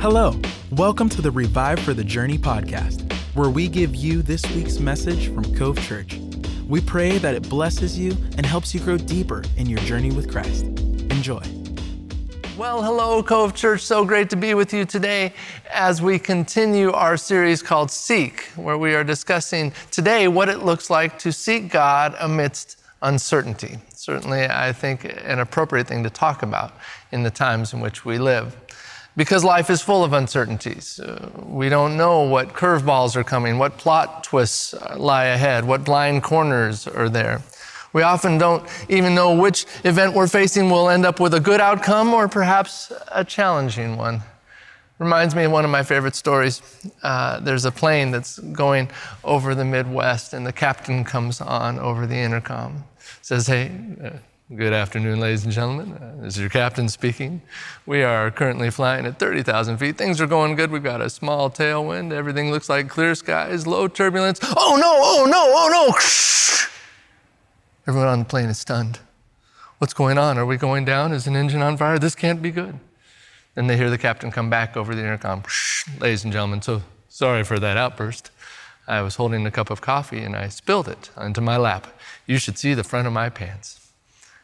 Hello, welcome to the Revive for the Journey podcast, where we give you this week's message from Cove Church. We pray that it blesses you and helps you grow deeper in your journey with Christ. Enjoy. Well, hello, Cove Church. So great to be with you today as we continue our series called Seek, where we are discussing today what it looks like to seek God amidst uncertainty. Certainly, I think, an appropriate thing to talk about in the times in which we live because life is full of uncertainties. Uh, we don't know what curveballs are coming, what plot twists lie ahead, what blind corners are there. We often don't even know which event we're facing will end up with a good outcome or perhaps a challenging one. Reminds me of one of my favorite stories. Uh, there's a plane that's going over the Midwest, and the captain comes on over the intercom. Says, Hey, uh, Good afternoon, ladies and gentlemen. Uh, this is your captain speaking. We are currently flying at 30,000 feet. Things are going good. We've got a small tailwind. Everything looks like clear skies, low turbulence. Oh no, oh no, oh no. Everyone on the plane is stunned. What's going on? Are we going down? Is an engine on fire? This can't be good. Then they hear the captain come back over the intercom. Ladies and gentlemen, so sorry for that outburst. I was holding a cup of coffee and I spilled it onto my lap. You should see the front of my pants.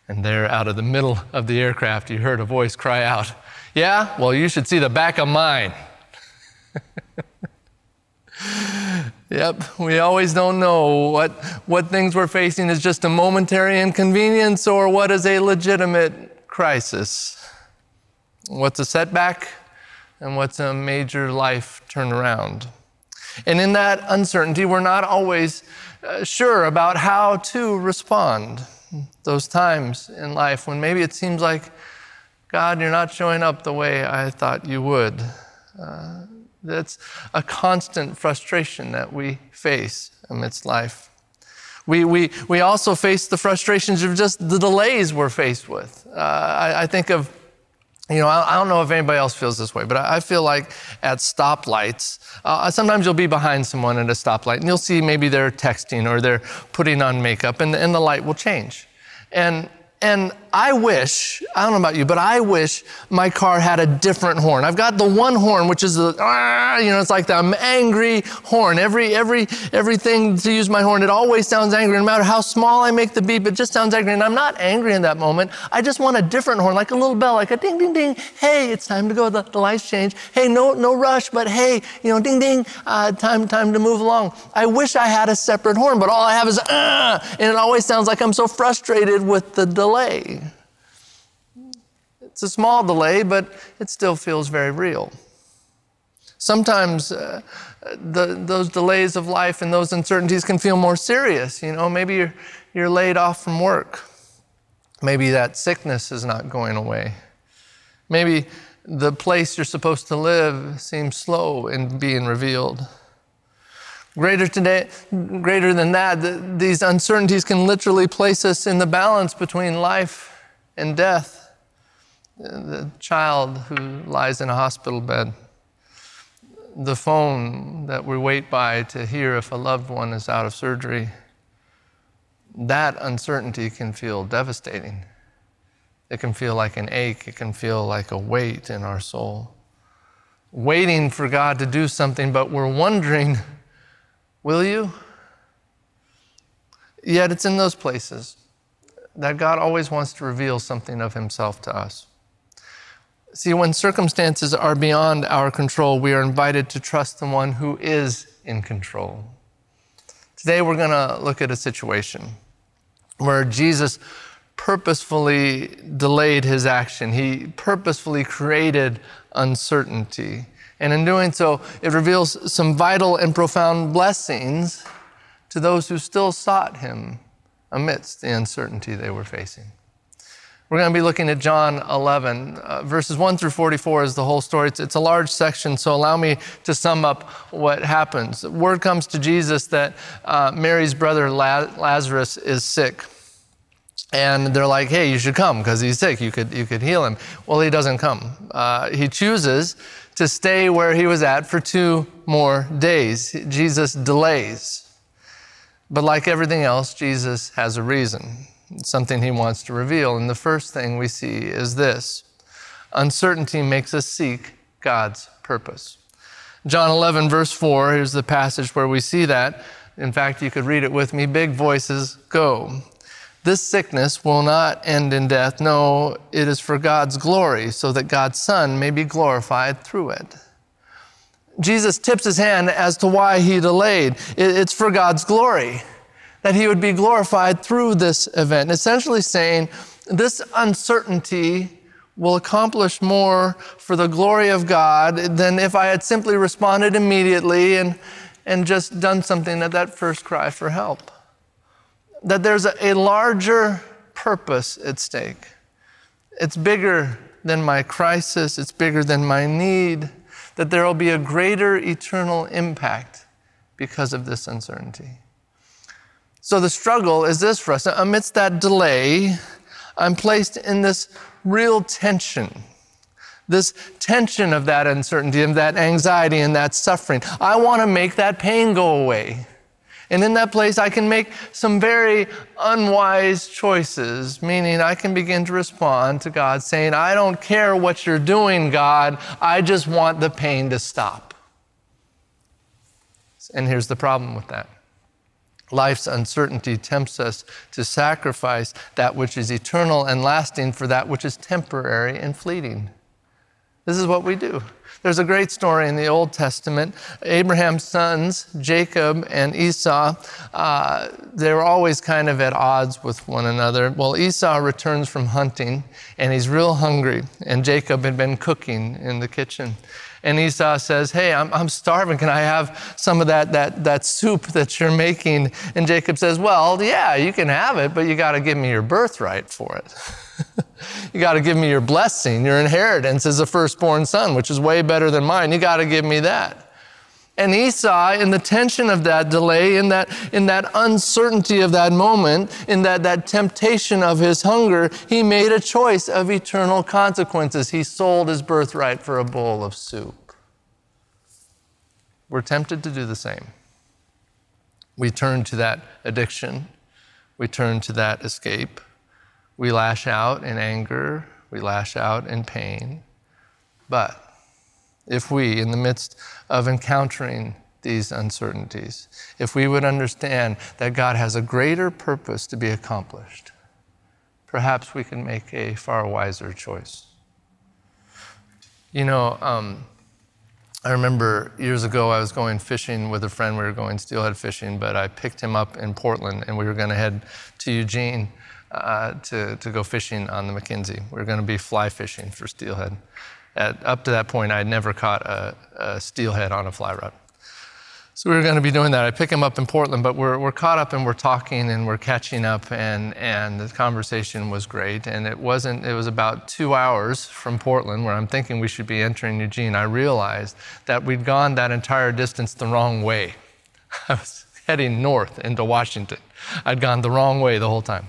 And there, out of the middle of the aircraft, you heard a voice cry out, Yeah? Well, you should see the back of mine. yep, we always don't know what, what things we're facing is just a momentary inconvenience or what is a legitimate crisis. What's a setback and what's a major life turnaround. And in that uncertainty, we're not always uh, sure about how to respond those times in life when maybe it seems like, God, you're not showing up the way I thought you would. Uh, that's a constant frustration that we face amidst life. We, we, we also face the frustrations of just the delays we're faced with. Uh, I, I, think of, you know, I, I, don't know if anybody else feels this way, but I, I feel like at stoplights, uh, sometimes you'll be behind someone at a stoplight and you'll see maybe they're texting or they're putting on makeup and, and the light will change. And and I wish, I don't know about you, but I wish my car had a different horn. I've got the one horn, which is the, ah, you know, it's like the angry horn. Every, every, everything to use my horn, it always sounds angry. No matter how small I make the beep, it just sounds angry. And I'm not angry in that moment. I just want a different horn, like a little bell, like a ding, ding, ding. Hey, it's time to go. The, the lights change. Hey, no, no rush, but hey, you know, ding, ding, uh, time, time to move along. I wish I had a separate horn, but all I have is, ah, and it always sounds like I'm so frustrated with the delay. It's a small delay, but it still feels very real. Sometimes uh, the, those delays of life and those uncertainties can feel more serious. You know, maybe you're, you're laid off from work. Maybe that sickness is not going away. Maybe the place you're supposed to live seems slow in being revealed. Greater today, greater than that, the, these uncertainties can literally place us in the balance between life and death. The child who lies in a hospital bed, the phone that we wait by to hear if a loved one is out of surgery. That uncertainty can feel devastating. It can feel like an ache, it can feel like a weight in our soul. Waiting for God to do something, but we're wondering Will you? Yet it's in those places that God always wants to reveal something of Himself to us. See, when circumstances are beyond our control, we are invited to trust the one who is in control. Today, we're going to look at a situation where Jesus purposefully delayed his action, he purposefully created uncertainty. And in doing so, it reveals some vital and profound blessings to those who still sought him amidst the uncertainty they were facing. We're going to be looking at John 11. Uh, verses 1 through 44 is the whole story. It's, it's, a large section, so allow me to sum up what happens. Word comes to Jesus that uh, Mary's brother Lazarus is sick. And they're like, hey, you should come because he's sick. You could, you could heal him. Well, he doesn't come. Uh, he chooses to stay where he was at for two more days. Jesus delays. But like everything else, Jesus has a reason, it's something he wants to reveal. And the first thing we see is this uncertainty makes us seek God's purpose. John 11, verse 4, here's the passage where we see that. In fact, you could read it with me. Big voices, go. This sickness will not end in death. No, it is for God's glory, so that God's Son may be glorified through it. Jesus tips his hand as to why he delayed. It's for God's glory, that he would be glorified through this event. Essentially saying, this uncertainty will accomplish more for the glory of God than if I had simply responded immediately and, and just done something at that first cry for help that there's a, larger purpose at stake. It's bigger than my crisis, it's bigger than my need, that there will be a greater eternal impact because of this uncertainty. So the struggle is this for us. Amidst that delay, I'm placed in this real tension. This tension of that uncertainty and that anxiety and that suffering. I want to make that pain go away. And in that place, I can make some very unwise choices, meaning I can begin to respond to God saying, I don't care what you're doing, God, I just want the pain to stop. And here's the problem with that life's uncertainty tempts us to sacrifice that which is eternal and lasting for that which is temporary and fleeting. This is what we do. There's a great story in the Old Testament. Abraham's sons, Jacob and Esau, uh, they were always kind of at odds with one another. Well, Esau returns from hunting and he's real hungry, and Jacob had been cooking in the kitchen. And Esau says, Hey, I'm, I'm starving. Can I have some of that, that, that soup that you're making? And Jacob says, Well, yeah, you can have it, but you got to give me your birthright for it. you got to give me your blessing, your inheritance as a firstborn son, which is way better than mine. You got to give me that. And Esau, in the tension of that delay, in that, in that uncertainty of that moment, in that, that temptation of his hunger, he made a choice of eternal consequences. He sold his birthright for a bowl of soup. We're tempted to do the same. We turn to that addiction, we turn to that escape. We lash out in anger, we lash out in pain. But if we, in the midst of encountering these uncertainties, if we would understand that God has a greater purpose to be accomplished, perhaps we can make a far wiser choice. You know, um, I remember years ago I was going fishing with a friend. We were going steelhead fishing, but I picked him up in Portland and we were going to head to Eugene uh, to, to go fishing on the McKenzie. We were going to be fly fishing for steelhead. At, up to that point, I had never caught a, a steelhead on a fly rod. So we were going to be doing that. I pick him up in Portland, but we're, we're caught up and we're talking and we're catching up, and, and the conversation was great. And it wasn't, it was about two hours from Portland where I'm thinking we should be entering Eugene. I realized that we'd gone that entire distance the wrong way. I was heading north into Washington. I'd gone the wrong way the whole time.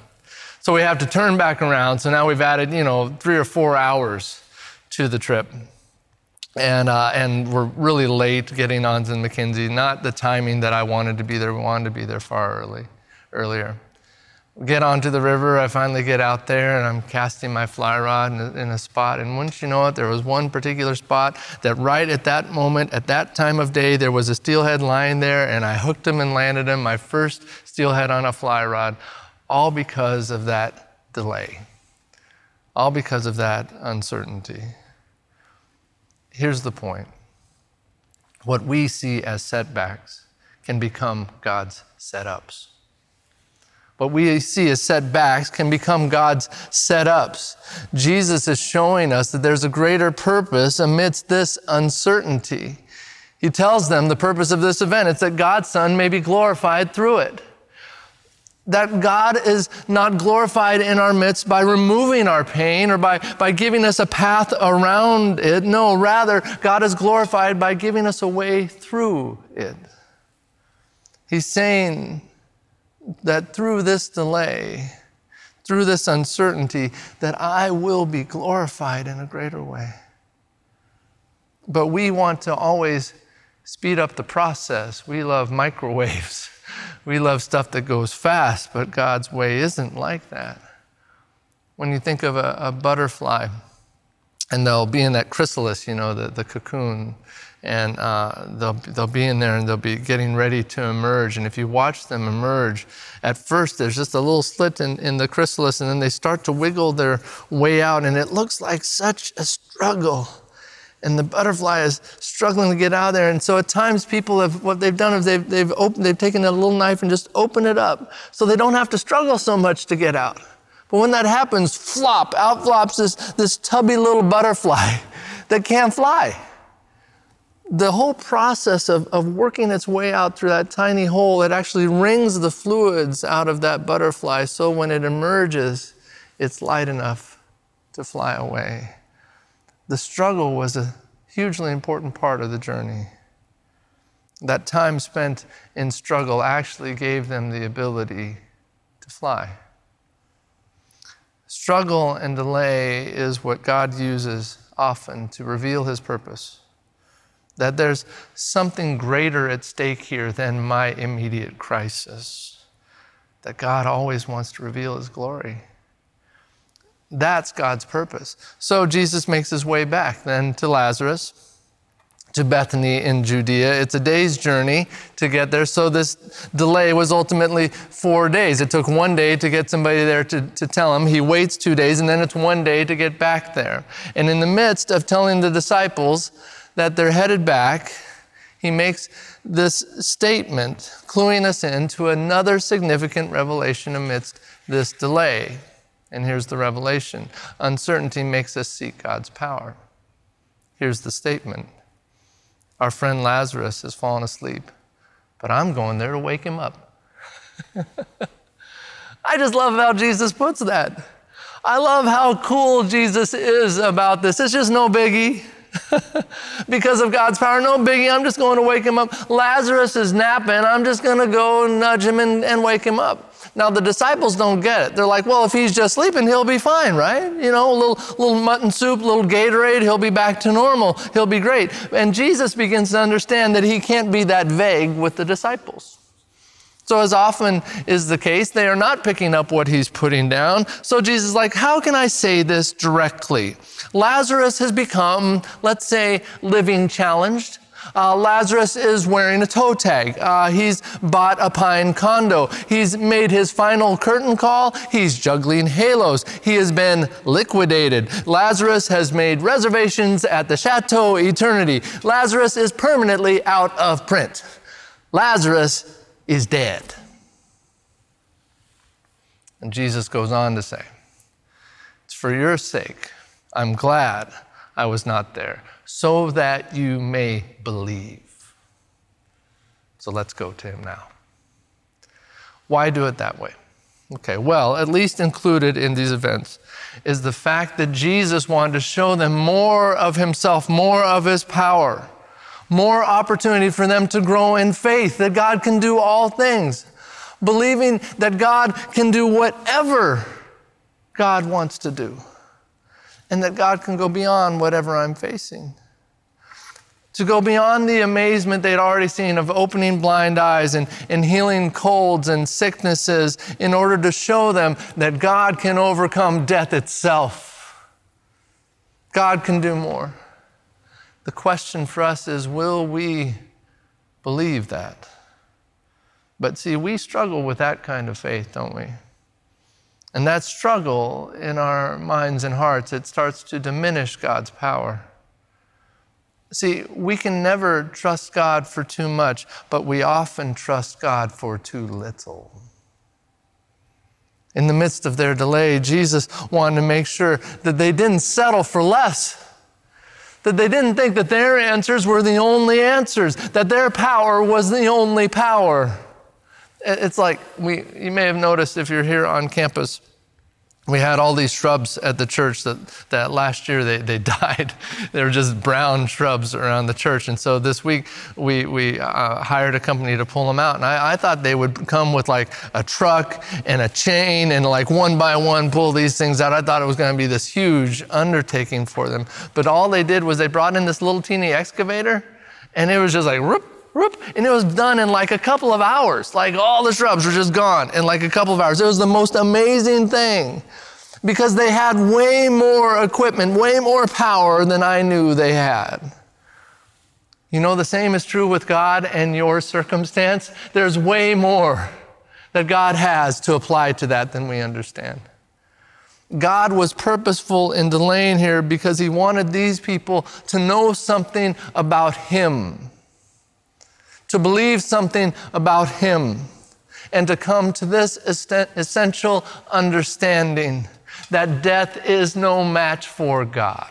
So we have to turn back around. So now we've added, you know, three or four hours to the trip. And, uh, and we're really late getting on to McKenzie. Not the timing that I wanted to be there. We wanted to be there far early, earlier. Get onto the river. I finally get out there and I'm casting my fly rod in a, in a spot. And wouldn't you know it, there was one particular spot that right at that moment, at that time of day, there was a steelhead lying there and I hooked him and landed him, my first steelhead on a fly rod all because of that delay, all because of that uncertainty. Here's the point what we see as setbacks can become God's setups. What we see as setbacks can become God's setups. Jesus is showing us that there's a greater purpose amidst this uncertainty. He tells them the purpose of this event. It's that God's Son may be glorified through it that God is not glorified in our midst by removing our pain or by, by giving us a path around it. No, rather, God is glorified by giving us a way through it. He's saying that through this delay, through this uncertainty, that I will be glorified in a greater way. But we want to always speed up the process. We love microwaves. We love stuff that goes fast, but God's way isn't like that. When you think of a, a butterfly, and they'll be in that chrysalis, you know, the, the cocoon, and uh, they'll, they'll be in there and they'll be getting ready to emerge. And if you watch them emerge, at first there's just a little slit in, in the chrysalis, and then they start to wiggle their way out, and it looks like such a struggle. And the butterfly is struggling to get out of there. And so at times people have, what they've done is they've, they've, opened, they've taken a little knife and just opened it up so they don't have to struggle so much to get out. But when that happens, flop, out flops this, this tubby little butterfly that can't fly. The whole process of, of working its way out through that tiny hole, it actually wrings the fluids out of that butterfly so when it emerges, it's light enough to fly away. The struggle was a hugely important part of the journey. That time spent in struggle actually gave them the ability to fly. Struggle and delay is what God uses often to reveal his purpose. That there's something greater at stake here than my immediate crisis. That God always wants to reveal his glory. That's God's purpose. So Jesus makes his way back then to Lazarus to Bethany in Judea. It's a day's journey to get there. So this delay was ultimately four days. It took one day to get somebody there to, to tell him. He waits two days, and then it's one day to get back there. And in the midst of telling the disciples that they're headed back, he makes this statement, cluing us into another significant revelation amidst this delay. And here's the revelation uncertainty makes us seek God's power. Here's the statement our friend Lazarus has fallen asleep, but I'm going there to wake him up. I just love how Jesus puts that. I love how cool Jesus is about this. It's just no biggie. because of God's power, no biggie. I'm just going to wake him up. Lazarus is napping. I'm just going to go nudge him and, and wake him up. Now, the disciples don't get it. They're like, well, if he's just sleeping, he'll be fine, right? You know, a little, little mutton soup, a little Gatorade, he'll be back to normal. He'll be great. And Jesus begins to understand that he can't be that vague with the disciples. So, as often is the case, they are not picking up what he's putting down. So, Jesus is like, How can I say this directly? Lazarus has become, let's say, living challenged. Uh, Lazarus is wearing a toe tag. Uh, he's bought a pine condo. He's made his final curtain call. He's juggling halos. He has been liquidated. Lazarus has made reservations at the Chateau Eternity. Lazarus is permanently out of print. Lazarus is dead. And Jesus goes on to say, It's for your sake. I'm glad I was not there so that you may believe. So let's go to him now. Why do it that way? Okay, well, at least included in these events is the fact that Jesus wanted to show them more of himself, more of his power, more opportunity for them to grow in faith that God can do all things, believing that God can do whatever God wants to do and that God can go beyond whatever I'm facing. To go beyond the amazement they'd already seen of opening blind eyes and, and healing colds and sicknesses in order to show them that God can overcome death itself. God can do more. The question for us is will we believe that? But see, we struggle with that kind of faith, don't we? And that struggle in our minds and hearts, it starts to diminish God's power. See, we can never trust God for too much, but we often trust God for too little. In the midst of their delay, Jesus wanted to make sure that they didn't settle for less. That they didn't think that their answers were the only answers, that their power was the only power. It's like we, you may have noticed if you're here on campus, we had all these shrubs at the church that, that last year they, they died. they were just brown shrubs around the church. And so this week we, we uh, hired a company to pull them out. And I, I, thought they would come with like a truck and a chain and like one by one pull these things out. I thought it was going to be this huge undertaking for them. But all they did was they brought in this little teeny excavator and it was just like, whoop, and it was done in like a couple of hours. Like all the shrubs were just gone in like a couple of hours. It was the most amazing thing. because they had way more equipment, way more power than I knew they had. You know, the same is true with God and your circumstance. There's way more that God has to apply to that than we understand. God was purposeful in delaying here because he wanted these people to know something about him, to believe something about him, and to come to this essential understanding that death is no match for God.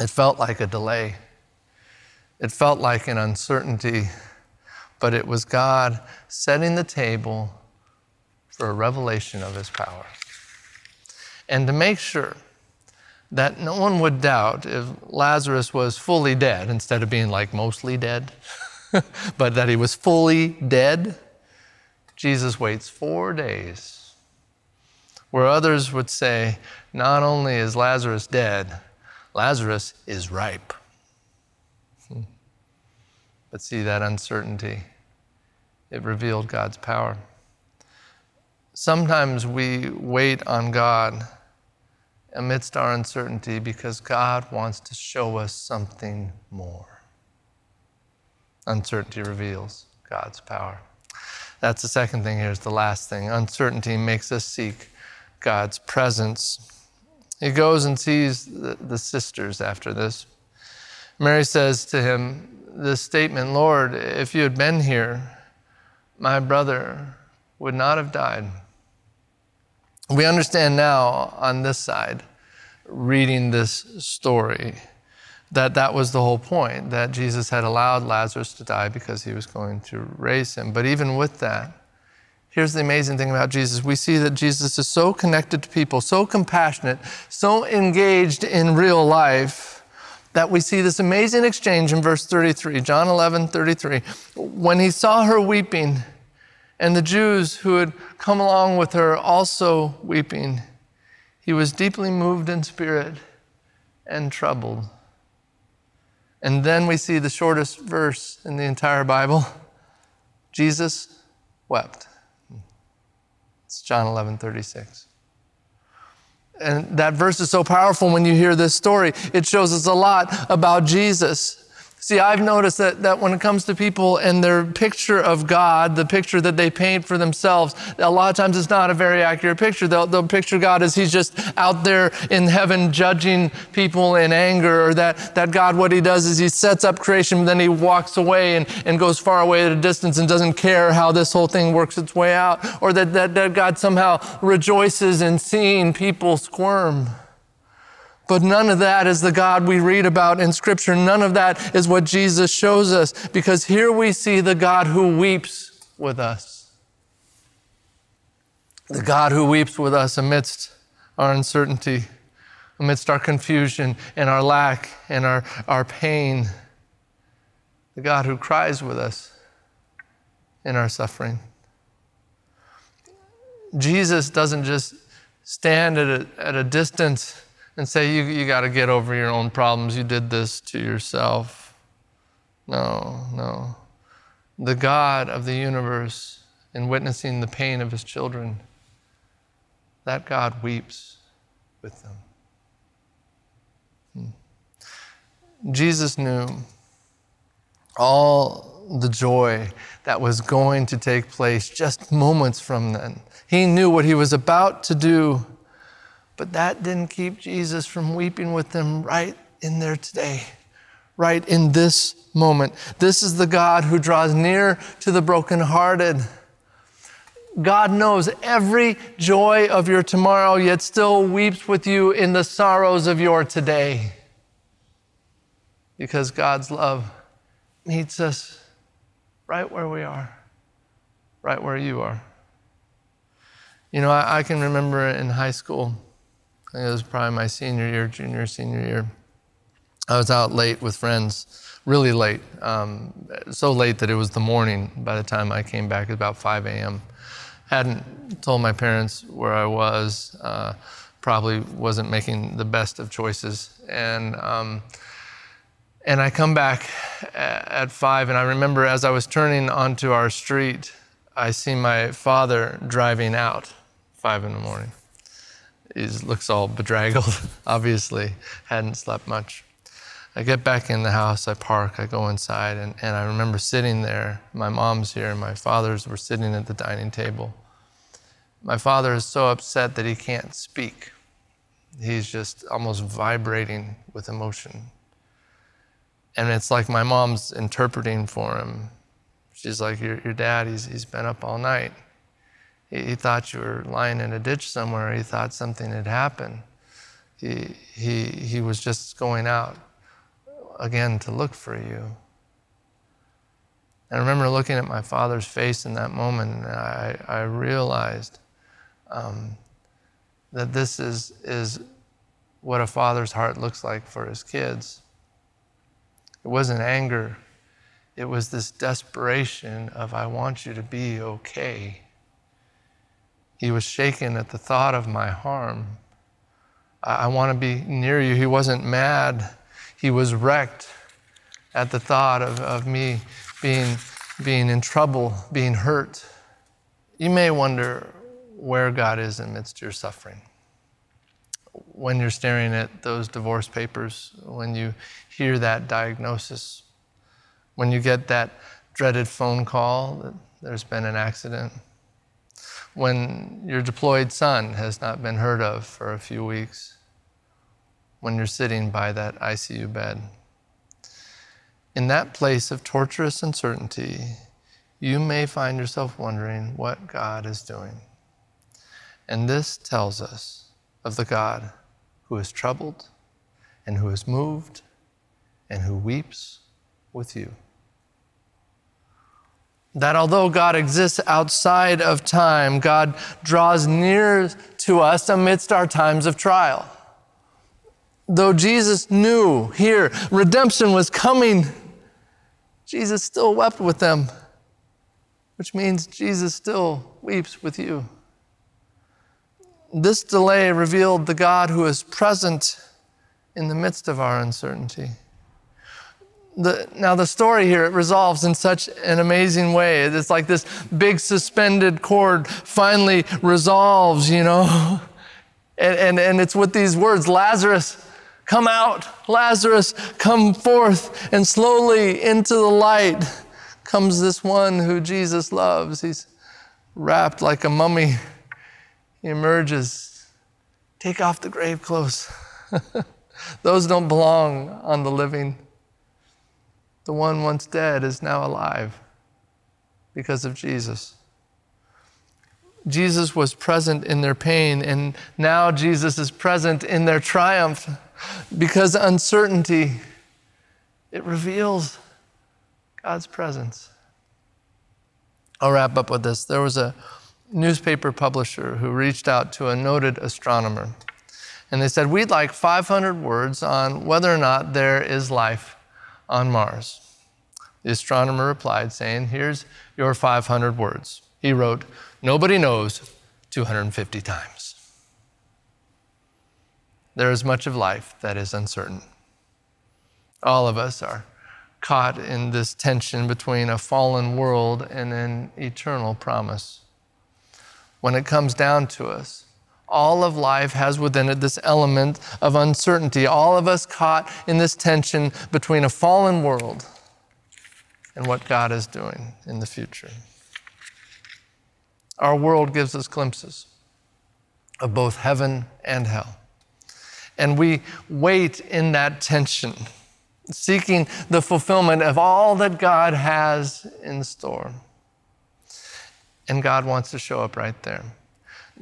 It felt like a delay. It felt like an uncertainty, but it was God setting the table for a revelation of his power. And to make sure that no one would doubt if Lazarus was fully dead instead of being like mostly dead, but that he was fully dead, Jesus waits four days. Where others would say, not only is Lazarus dead, Lazarus is ripe. Hmm. But see that uncertainty, it revealed God's power. Sometimes we wait on God amidst our uncertainty because God wants to show us something more. Uncertainty reveals God's power. That's the second thing. Here's the last thing uncertainty makes us seek God's presence. He goes and sees the, the sisters after this. Mary says to him this statement Lord, if you had been here, my brother would not have died. We understand now on this side, reading this story, that that was the whole point, that Jesus had allowed Lazarus to die because he was going to raise him. But even with that, here's the amazing thing about Jesus. We see that Jesus is so connected to people, so compassionate, so engaged in real life that we see this amazing exchange in verse 33, John 11, 33. When he saw her weeping, and the Jews who had come along with her also weeping. He was deeply moved in spirit and troubled. And then we see the shortest verse in the entire Bible Jesus wept. It's John 11 36. And that verse is so powerful when you hear this story. It shows us a lot about Jesus. See, I've noticed that, that when it comes to people and their picture of God, the picture that they paint for themselves, a lot of times it's not a very accurate picture. They'll, they'll picture God as He's just out there in heaven judging people in anger, or that, that God, what He does is He sets up creation, then He walks away and, and goes far away at a distance and doesn't care how this whole thing works its way out, or that, that, that God somehow rejoices in seeing people squirm. But none of that is the God we read about in Scripture. None of that is what Jesus shows us because here we see the God who weeps with us. The God who weeps with us amidst our uncertainty, amidst our confusion and our lack and our, our pain. The God who cries with us in our suffering. Jesus doesn't just stand at a, at a distance and say, you, you got to get over your own problems. You did this to yourself. No, no. The God of the universe, in witnessing the pain of his children, that God weeps with them. Hmm. Jesus knew all the joy that was going to take place just moments from then. He knew what he was about to do but that didn't keep Jesus from weeping with them right in there today, right in this moment. This is the God who draws near to the brokenhearted. God knows every joy of your tomorrow, yet still weeps with you in the sorrows of your today. Because God's love meets us right where we are, right where you are. You know, I, I can remember in high school, it was probably my senior year, junior, senior year. I was out late with friends, really late, um, so late that it was the morning by the time I came back at about 5 a.m. Hadn't told my parents where I was, uh, probably wasn't making the best of choices. And, um, and I come back at 5, and I remember as I was turning onto our street, I see my father driving out five in the morning. He looks all bedraggled, obviously, hadn't slept much. I get back in the house, I park, I go inside, and, and I remember sitting there. My mom's here, and my fathers were sitting at the dining table. My father is so upset that he can't speak. He's just almost vibrating with emotion. And it's like my mom's interpreting for him. She's like, Your, your dad, he's, he's been up all night. He, thought you were lying in a ditch somewhere. He thought something had happened. He, he, he was just going out again to look for you. I remember looking at my father's face in that moment, and I, I realized um, that this is, is what a father's heart looks like for his kids. It wasn't anger, it was this desperation of, I want you to be okay. He was shaken at the thought of my harm. I, I want to be near you. He wasn't mad he was wrecked at the thought of, of me being, being in trouble, being hurt. You may wonder where God is amidst your suffering. When you're staring at those divorce papers, when you hear that diagnosis, when you get that dreaded phone call that there's been an accident, when your deployed son has not been heard of for a few weeks when you're sitting by that ICU bed. In that place of torturous uncertainty, you may find yourself wondering what God is doing. And this tells us of the God who is troubled and who is moved and who weeps with you. That although God exists outside of time, God draws near to us amidst our times of trial. Though Jesus knew here redemption was coming, Jesus still wept with them, which means Jesus still weeps with you. This delay revealed the God who is present in the midst of our uncertainty. The, now, the story here, it resolves in such an amazing way. It's like this big suspended chord finally resolves, you know? And, and, and it's with these words Lazarus, Come out, Lazarus, come forth. And slowly into the light comes this one who Jesus loves. He's wrapped like a mummy. He emerges. Take off the grave clothes. Those don't belong on the living. The one once dead is now alive because of Jesus. Jesus was present in their pain, and now Jesus is present in their triumph because uncertainty, it reveals God's presence. I'll wrap up with this. There was a newspaper publisher who reached out to a noted astronomer, and they said, We'd like 500 words on whether or not there is life on Mars. The astronomer replied, saying, Here's your 500 words. He wrote, Nobody knows 250 times. There is much of life that is uncertain. All of us are caught in this tension between a fallen world and an eternal promise. When it comes down to us, all of life has within it this element of uncertainty. All of us caught in this tension between a fallen world and what God is doing in the future. Our world gives us glimpses of both heaven and hell. And we wait in that tension, seeking the fulfillment of all that God has in store. And God wants to show up right there.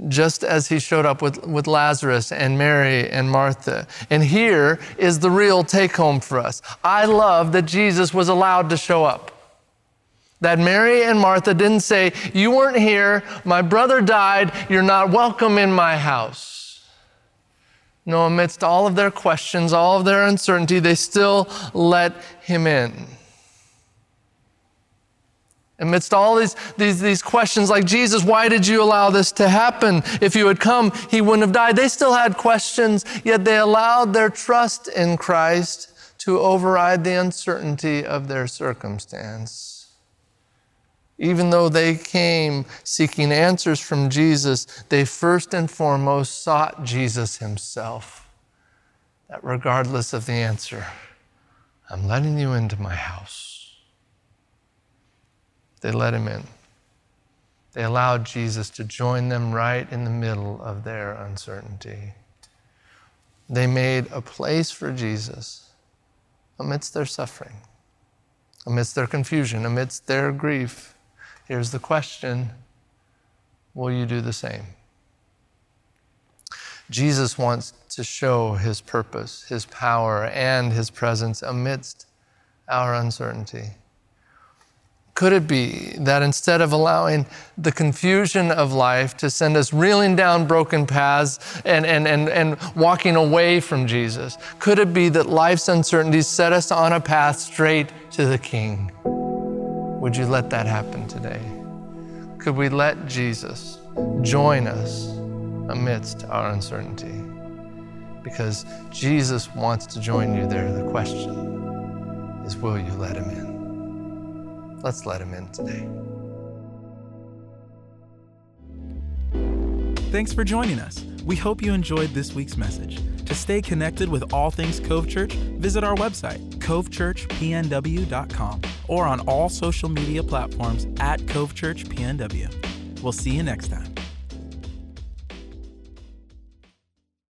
Just as he showed up with, with Lazarus and Mary and Martha. And here is the real take home for us. I love that Jesus was allowed to show up. That Mary and Martha didn't say, You weren't here, my brother died, you're not welcome in my house. No, amidst all of their questions, all of their uncertainty, they still let him in. Amidst all these, these, these questions, like Jesus, why did you allow this to happen? If you had come, he wouldn't have died. They still had questions, yet they allowed their trust in Christ to override the uncertainty of their circumstance. Even though they came seeking answers from Jesus, they first and foremost sought Jesus himself. That regardless of the answer, I'm letting you into my house. They let him in. They allowed Jesus to join them right in the middle of their uncertainty. They made a place for Jesus amidst their suffering, amidst their confusion, amidst their grief. Here's the question Will you do the same? Jesus wants to show his purpose, his power, and his presence amidst our uncertainty. Could it be that instead of allowing the confusion of life to send us reeling down broken paths and, and, and, and walking away from Jesus, could it be that life's uncertainties set us on a path straight to the King? Would you let that happen today? Could we let Jesus join us amidst our uncertainty? Because Jesus wants to join you there. The question is will you let him in? Let's let him in today. Thanks for joining us. We hope you enjoyed this week's message. To stay connected with all things Cove Church, visit our website, covechurchpnw.com, or on all social media platforms at Cove Church PNW. We'll see you next time.